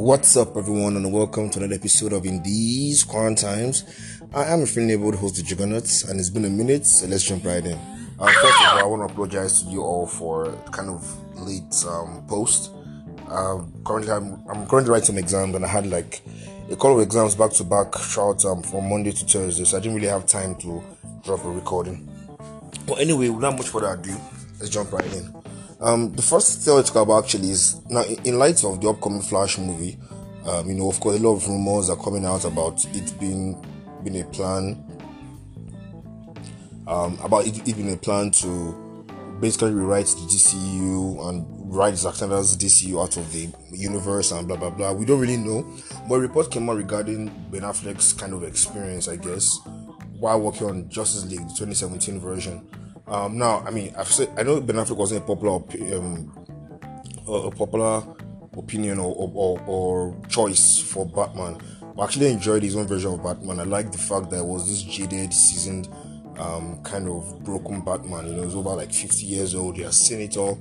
What's up, everyone, and welcome to another episode of In These Quarantines. I am a friendly neighborhood host, the Juggernauts, and it's been a minute, so let's jump right in. Uh, first of all, I want to apologize to you all for kind of late um, post. Uh, currently, I'm, I'm currently writing some exams, and I had like a couple of exams back to back throughout um, from Monday to Thursday, so I didn't really have time to drop a recording. But anyway, without much further ado, let's jump right in. Um, the first talk about actually is now, in light of the upcoming Flash movie, um, you know, of course, a lot of rumors are coming out about it being being a plan, um, about it, it being a plan to basically rewrite the DCU and write Zack Snyder's DCU out of the universe and blah blah blah. We don't really know, but a report came out regarding Ben Affleck's kind of experience, I guess, while working on Justice League, the 2017 version. Um, now, I mean, I've said I know Ben Affleck wasn't a popular um, a popular opinion or, or, or, choice for Batman. I actually enjoyed his own version of Batman. I like the fact that it was this jaded, seasoned, um, kind of broken Batman. You know, he's over like 50 years old. He has seen it all.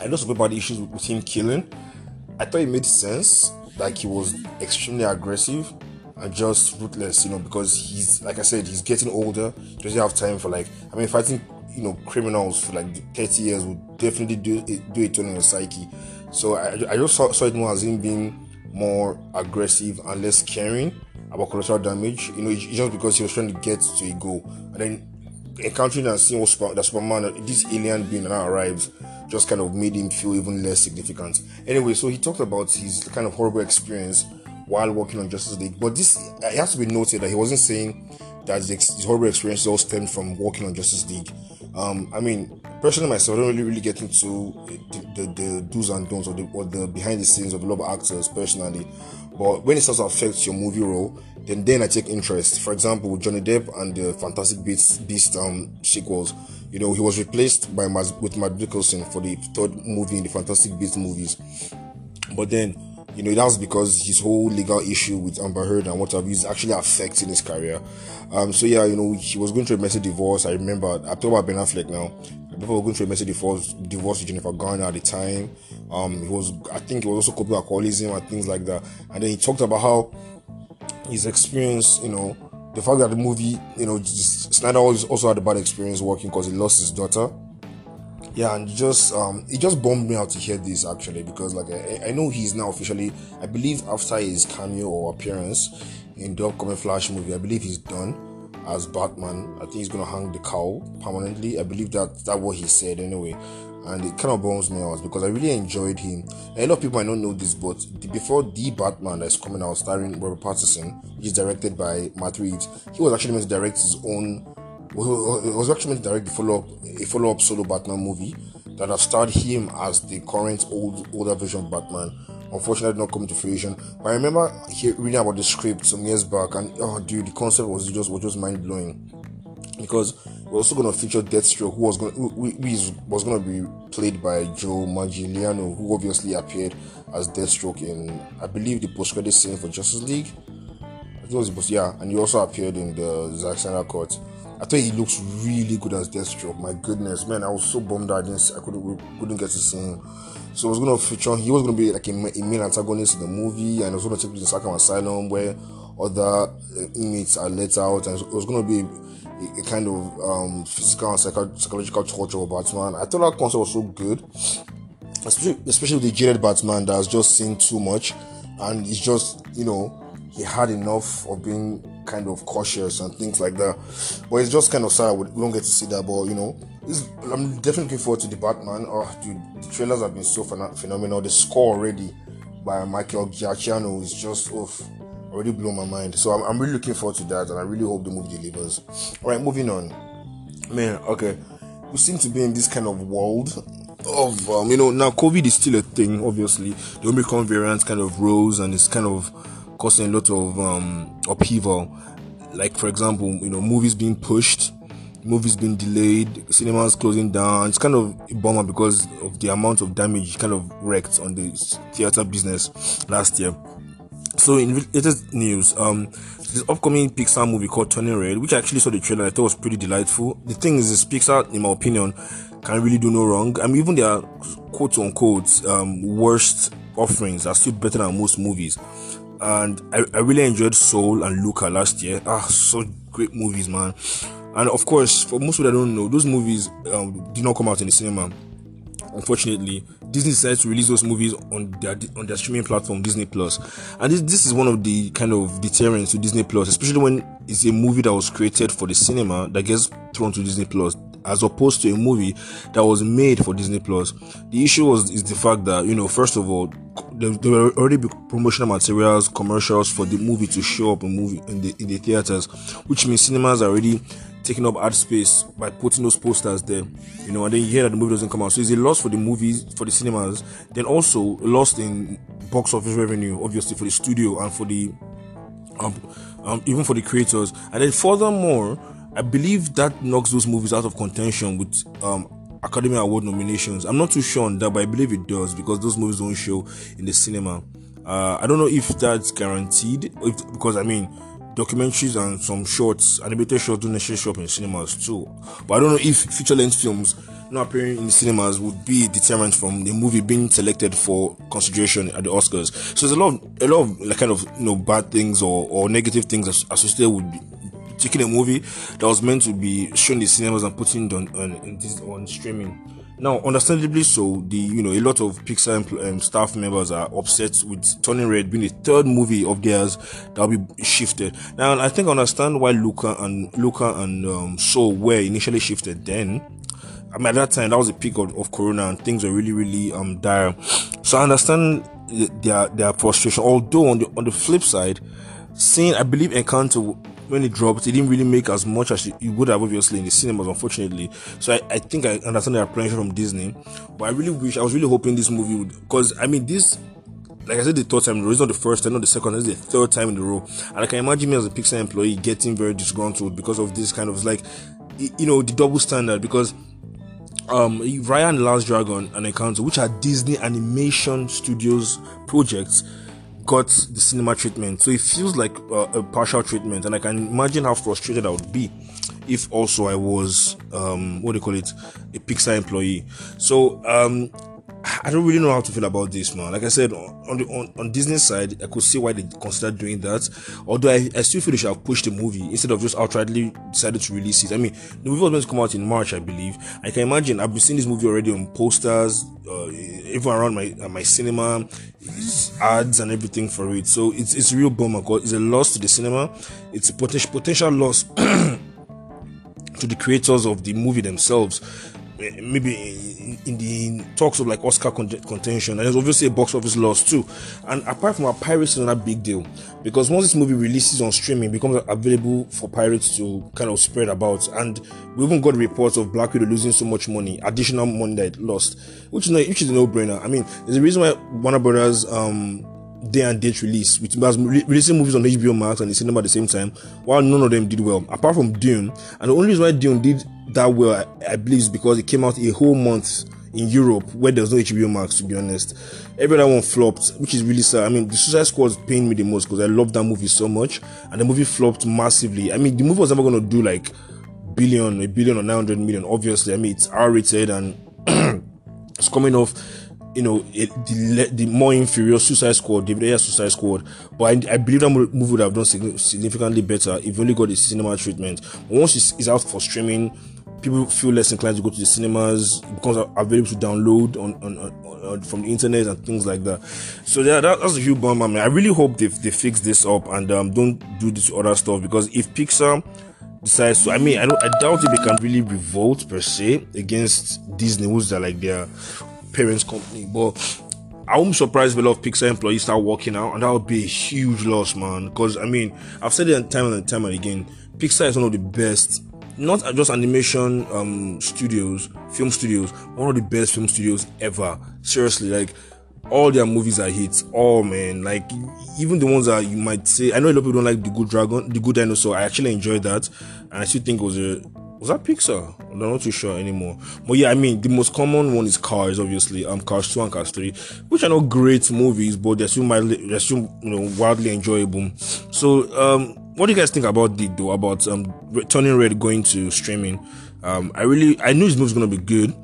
I know some people had issues with him killing. I thought it made sense. Like he was extremely aggressive and just ruthless, you know, because he's like I said, he's getting older. He doesn't have time for like I mean fighting you know criminals for like 30 years would definitely do it do it on your psyche. So I, I just saw, saw it more as him being more aggressive and less caring about collateral damage. You know, just because he was trying to get to a goal, and then encountering and seeing what that Superman, this alien being now arrives, just kind of made him feel even less significant. Anyway, so he talked about his kind of horrible experience while working on Justice League. But this, it has to be noted that he wasn't saying that his horrible experience all stemmed from working on Justice League. Um, I mean, personally myself, I don't really, really get into the, the, the do's and don'ts or the, or the behind the scenes of a lot of actors personally. But when it starts to affect your movie role, then then I take interest. For example, Johnny Depp and the Fantastic Beasts, Beast um, sequels, you know, he was replaced by with Mads Mikkelsen for the third movie in the Fantastic Beasts movies. But then you know, that was because his whole legal issue with Amber Heard and what whatever is actually affecting his career. Um, so yeah, you know, he was going through a messy divorce. I remember, I talk about Ben Affleck now. Before going through a messy divorce, divorce with Jennifer Garner at the time. Um, he was, I think, he was also coping with alcoholism and things like that. And then he talked about how his experience, you know, the fact that the movie, you know, Snyder also had a bad experience working because he lost his daughter yeah and just um it just bummed me out to hear this actually because like I, I know he's now officially i believe after his cameo or appearance in the upcoming flash movie i believe he's done as batman. I think he's gonna hang the cowl permanently. I believe that that what he said anyway. And it kind of bums me out because I really enjoyed him. A lot of people might not know this, but the, before the Batman that's coming out, starring Robert Pattinson, which is directed by Matt Reeves, he was actually meant to direct his own was actually meant to direct the follow-up, a follow-up solo Batman movie that have starred him as the current old older version of Batman. Unfortunately, not coming to fruition. But I remember reading about the script some years back, and oh, dude, the concept was just was just mind blowing because we're also going to feature Deathstroke, who was going who, who was going to be played by Joe Manganiello, who obviously appeared as Deathstroke in I believe the post-credit scene for Justice League. It was yeah, and he also appeared in the Zack Snyder cut. I thought he looks really good as Deathstroke. My goodness, man, I was so bummed I didn't, I couldn't, couldn't get to see him. So I was gonna feature. He was gonna be like a, a main antagonist in the movie, and it was gonna take place in Arkham Asylum where other uh, inmates are let out, and it was gonna be a, kind of um, physical and psycho- psychological torture of Batman. I thought that concept was so good, especially especially with the jaded Batman that has just seen too much, and it's just you know he had enough of being kind of cautious and things like that. But it's just kind of sad we don't get to see that. But you know, I'm definitely looking forward to the Batman. Oh, dude, the trailers have been so phenomenal. The score already by Michael Giacchino is just off. Already blew my mind. So I'm, I'm really looking forward to that, and I really hope the movie delivers. All right, moving on. Man, okay, we seem to be in this kind of world of um, you know now COVID is still a thing. Obviously, the Omicron variant kind of rose and it's kind of causing a lot of um, upheaval. Like for example, you know, movies being pushed, movies being delayed, cinemas closing down. It's kind of a bummer because of the amount of damage kind of wreaked on the theater business last year. So in latest news, um, this upcoming Pixar movie called Turning Red, which I actually saw the trailer, I thought was pretty delightful. The thing is, this Pixar, in my opinion, can really do no wrong. I mean, even their quote unquote um, worst offerings are still better than most movies. And I, I really enjoyed Soul and Luca last year. Ah, so great movies, man. And of course, for most people that don't know, those movies um, did not come out in the cinema. Unfortunately, Disney decided to release those movies on their on their streaming platform, Disney Plus. And this this is one of the kind of deterrents to Disney Plus, especially when it's a movie that was created for the cinema that gets thrown to Disney Plus as opposed to a movie that was made for Disney Plus. The issue was is the fact that you know, first of all, there, there were already promotional materials, commercials for the movie to show up in movie in the in the theaters, which means cinemas are already taking up ad space by putting those posters there, you know, and then you hear that the movie doesn't come out. So it's a loss for the movies, for the cinemas, then also lost in box office revenue, obviously for the studio and for the um, um, even for the creators. And then furthermore, I believe that knocks those movies out of contention with um, Academy Award nominations. I'm not too sure on that, but I believe it does because those movies don't show in the cinema. Uh, I don't know if that's guaranteed, if, because I mean, documentaries and some shorts, animated shorts don't necessarily show up in cinemas too. But I don't know if feature length films not appearing in cinemas would be determined from the movie being selected for consideration at the Oscars. So there's a lot of a lot of like kind of you know bad things or, or negative things associated with taking a movie that was meant to be shown in cinemas and putting on on, on streaming. Now, understandably so, the you know a lot of Pixar um, staff members are upset with Turning Red being the third movie of theirs that'll be shifted. Now, I think I understand why Luca and Luca and um, Soul were initially shifted. Then, I mean, at that time that was the peak of, of Corona and things were really really um dire. So I understand their their frustration. Although on the on the flip side, seeing I believe Encanto when it dropped, it didn't really make as much as it would have obviously in the cinemas, unfortunately. So I, I think I understand the pressure from Disney, but I really wish I was really hoping this movie would because I mean this like I said the third time in a row, it's not the first time, not the second, it's the third time in a row. And I can imagine me as a Pixar employee getting very disgruntled because of this kind of like you know, the double standard because um Raya Last Dragon and Encanto, which are Disney animation studios projects got the cinema treatment. So it feels like uh, a partial treatment, and I can imagine how frustrated I would be if also I was um, what do you call it, a Pixar employee. So um, I don't really know how to feel about this, man. Like I said, on the on, on Disney side, I could see why they considered doing that. Although I, I still feel they should have pushed the movie instead of just outrightly decided to release it. I mean, the movie was meant to come out in March, I believe. I can imagine I've been seeing this movie already on posters, uh, even around my uh, my cinema, ads and everything for it. So it's it's a real bummer because it's a loss to the cinema. It's a potential potential loss. to the creators of the movie themselves maybe in, the talks of like Oscar contention, and there's obviously a box office loss too. And apart from our pirates, is a big deal because once this movie releases on streaming, becomes available for pirates to kind of spread about. And we even got reports of Black Widow losing so much money, additional money that it lost, which is which is a no-brainer. I mean, there's a reason why Warner Brothers um day and date release, which was releasing movies on HBO Max and the cinema at the same time, while none of them did well, apart from Dune. And the only reason why Dune did that well, I, I believe, is because it came out a whole month in Europe where there was no HBO Max, to be honest. Every other one flopped, which is really sad. I mean, the Suicide Squad pained me the most because I love that movie so much, and the movie flopped massively. I mean, the movie was never going to do like billion, a billion or 900 million, obviously. I mean, it's R rated and it's coming off you know, it, the, the more inferior Suicide Squad, David Ayer Suicide Squad. But I, I, believe that movie would have done significantly better if only got the cinema treatment. Once it's, it's, out for streaming, people feel less inclined to go to the cinemas. It becomes available to download on, on, on, on from the internet and things like that. So yeah, that, that's a huge bummer. Man, I really hope they they fix this up and um, don't do this other stuff because if Pixar decides to, I mean, I don't, I doubt if they can really revolt per se against Disney, who's like their parents' company. But I won't be surprised if a lot of Pixar employees start walking out, and that would be a huge loss, man. Because I mean, I've said it time and time and again, Pixar is one of the best, not just animation um, studios, film studios, one of the best film studios ever. Seriously, like all their movies are hits. Oh man, like even the ones that you might say, I know a lot of people don't like the Good Dragon, the Good Dinosaur. I actually enjoyed that, and I still think it was a was that Pixar? I'm not too sure anymore. But yeah, I mean, the most common one is Cars, obviously. Um, Cars 2 and Cars 3, which are not great movies, but they're still mildly, they're still, you know, wildly enjoyable. So, um, what do you guys think about the though? About um, Turning Red going to streaming? Um, I really, I knew this movie's gonna be good,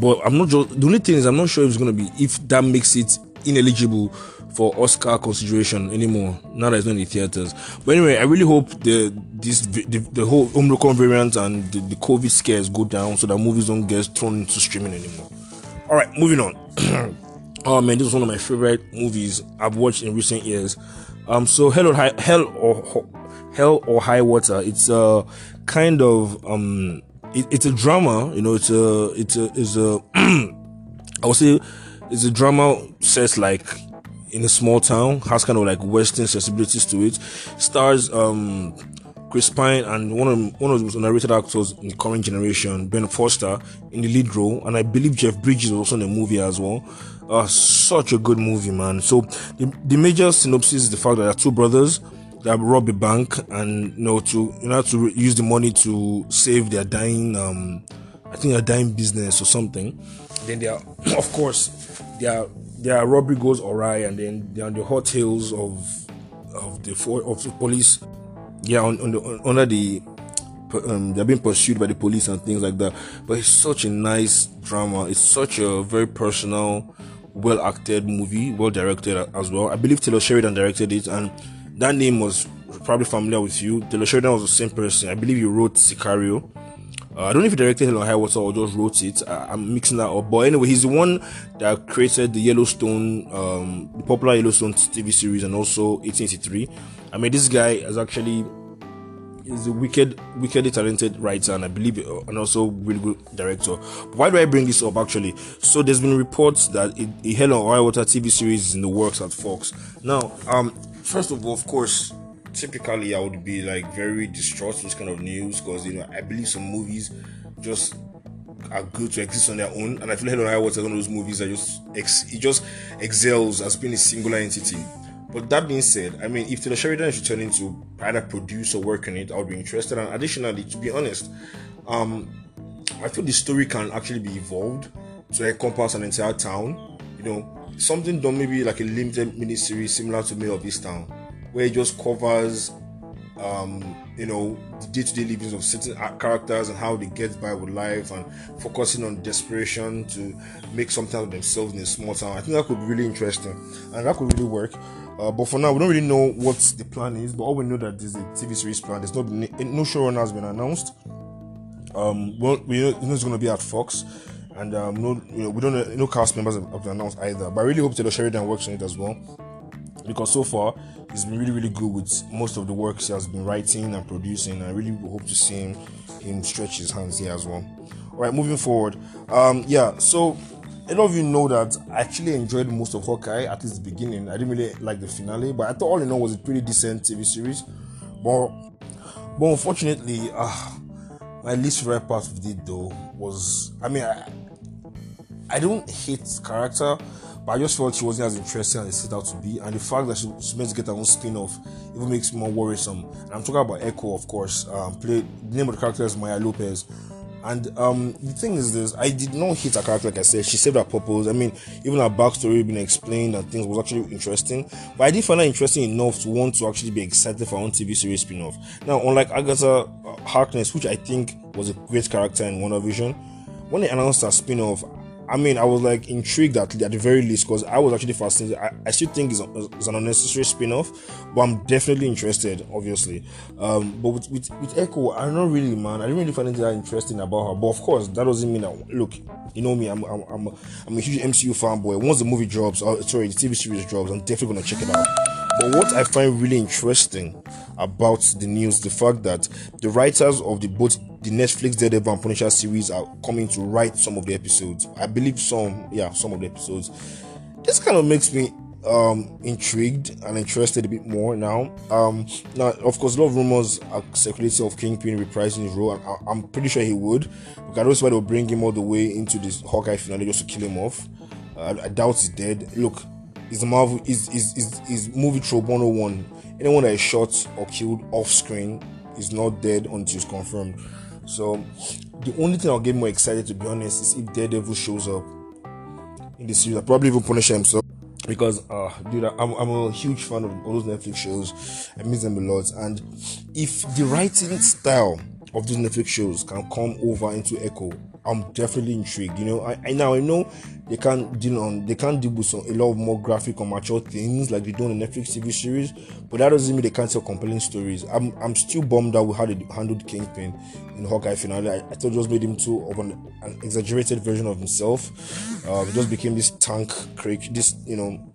but I'm not. Just, the only thing is, I'm not sure if it's gonna be if that makes it ineligible for Oscar consideration anymore. Now that it's not in the theaters. But anyway, I really hope the this the, the whole Omicron variant and the, the COVID scares go down so that movies don't get thrown into streaming anymore. All right, moving on. oh man, this is one of my favorite movies I've watched in recent years. Um, so Hell or High, Hell or Hell or High Water. It's a kind of um, it, it's a drama. You know, it's a it's a it's a I would say it's a drama set like in a small town, has kind of like Western sensibilities to it. Stars um, Chris Pine and one of one of the narrated actors in the current generation, Ben Foster, in the lead role, and I believe Jeff Bridges was also in the movie as well. Uh, such a good movie, man. So the, the major synopsis is the fact that there are two brothers that rob a bank and you know to you know to use the money to save their dying um I think a dying business or something. Then they are of course their their robbery goes awry and then they're on the hot heels of of the of the police yeah on, on the under the um, they're being pursued by the police and things like that. But it's such a nice drama. It's such a very personal well acted movie well directed as well. I believe taylor sheridan directed it and that name was probably familiar with you. Taylor sheridan was the same person. I believe he wrote sicario uh, I don't know if he directed Hell on High Water or just wrote it. I, am mixing that up. But anyway, he's the one that created the Yellowstone, um, the popular Yellowstone TV series and also 1883. I mean, this guy is actually is a wicked, wickedly talented writer and I believe uh, and also really good director. But why do I bring this up actually? So there's been reports that a, Hell on High Water TV series is in the works at Fox. Now, um, first of all, of course, typically I would be like very distraught this kind of news because you know I believe some movies just are good to exist on their own, and I feel on High Water one of those movies that just ex- it just excels as being a singular entity. But that being said, I mean, if Taylor Sheridan is returning to either produce or work on it, I would be interested. And additionally, to be honest, um, I feel the story can actually be evolved to encompass an entire town. You know, something done maybe like a limited miniseries similar to Mare of Easttown where it just covers um, you know the day-to-day livings of certain characters and how they get by with life and focusing on desperation to make something of themselves in a small town. I think that could be really interesting and that could really work. Uh, but for now we don't really know what the plan is but all we know that there's a tv series plan there's not no showrunner has been announced. Um well we know, it's going to be at fox and um, no, you know, we don't know, no cast members have, have been announced either. But I really hope Taylor Sheridan works on it as well because so far he's been really really good with most of the works he has been writing and producing i really hope to see him him stretch his hands here as well all right moving forward um yeah so a lot of you know that I actually enjoyed most of Hawkeye at least the beginning. I didn't really like the finale, but I thought all in all was a pretty decent TV series. But but unfortunately, uh, my least favorite part of it though was I mean I I don't hate character, but I just felt she wasn't as interesting as it set out to be, and the fact that she, she's meant to get her own spin off even makes me more worrisome. And I'm talking about Echo, of course. Um, play, the name of the character is Maya Lopez. And um, the thing is this, I did not hit her character like I said. She saved her purpose. I mean, even her backstory being explained and things was actually interesting. But I did find her interesting enough to want to actually be excited for her own TV series spin-off. Now, unlike Agatha Harkness, which I think was a great character in WandaVision, when they announced her spin-off, I mean, I was like intrigued at, at the very least because I was actually fascinated. I, I still think it's, it's, an unnecessary spin off, but I'm definitely interested, obviously. Um, but with, with, with Echo, I'm not really, man. I didn't really find anything that interesting about her. But of course, that doesn't mean that, look, you know me, I'm, I'm, I'm, a, I'm a huge MCU fanboy. Once the movie drops, or, sorry, the TV series drops, I'm definitely going to check it out. But what I find really interesting about the news, the fact that the writers of the both the Netflix Daredevil and Punisher series are coming to write some of the episodes. I believe some, yeah, some of the episodes. This kind of makes me um intrigued and interested a bit more now. Um now of course a lot of rumors are circulating of Kingpin reprising his role and I, am pretty sure he would. Don't why they'll bring him all the way into this Hawkeye finale just to kill him off. Uh, I doubt he's dead. Look, is Marvel is is is, is movie trope 101. Anyone that is shot or killed off screen is not dead until it's confirmed. So the only thing I'll get more excited to be honest is if Daredevil shows up in the series. I'll probably even punish himself because uh dude I'm, I'm a huge fan of all those Netflix shows. I miss them a lot. And if the writing style of those Netflix shows can come over into Echo, I'm definitely intrigued. You know, I, I now I know they can't deal on they can't deal with some, a lot of more graphic or mature things like they do on the Netflix TV series, but that doesn't mean they can't tell compelling stories. I'm I'm still bummed out with how they handled Kingpin in Hawkeye finale. I, I thought it just made him too of an, an exaggerated version of himself. Um, just became this tank, Craig, this you know,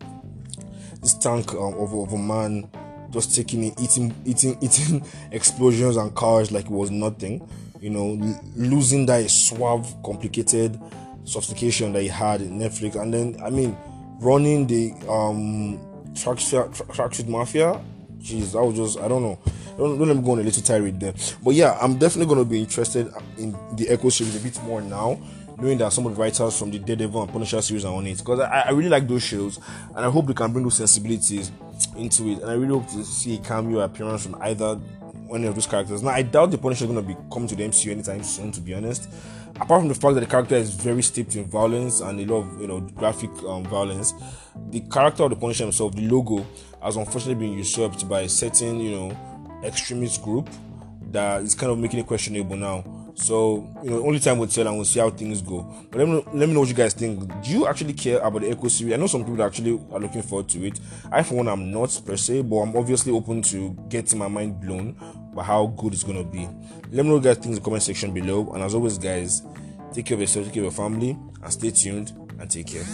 this tank um, of, of a man just taking it, eating, eating, eating explosions and cars like it was nothing you know, losing that suave, complicated sophistication that he had in Netflix, and then I mean, running the um tracksuit mafia. Jeez, I was just I don't know. Don't, don't let me go on a little tirade there. But yeah, I'm definitely to be interested in the Echo series a bit more now, knowing that some of the writers from the Daredevil and Punisher series are on it. Because I, I really like those shows, and I hope they can bring those sensibilities into it. And I really hope to see a cameo appearance from either any of those characters. Now, I doubt the Punisher is going to be coming to the MCU anytime soon, to be honest. Apart from the fact that the character is very steeped in violence and a lot of you know graphic um, violence, the character of the Punisher himself, the logo, has unfortunately been usurped by a certain you know extremist group that is kind of making it questionable now. So, you know, only time will tell and we'll see how things go. But let me, let me know what you guys think. Do you actually care about the Echo series? I know some people actually are looking forward to it. I, for one, I'm not per se, but I'm obviously open to getting my mind blown by how good it's to be. Let me know guys think in the comment section below. And as always, guys, take care of yourself, take care of your family, and stay tuned and take care.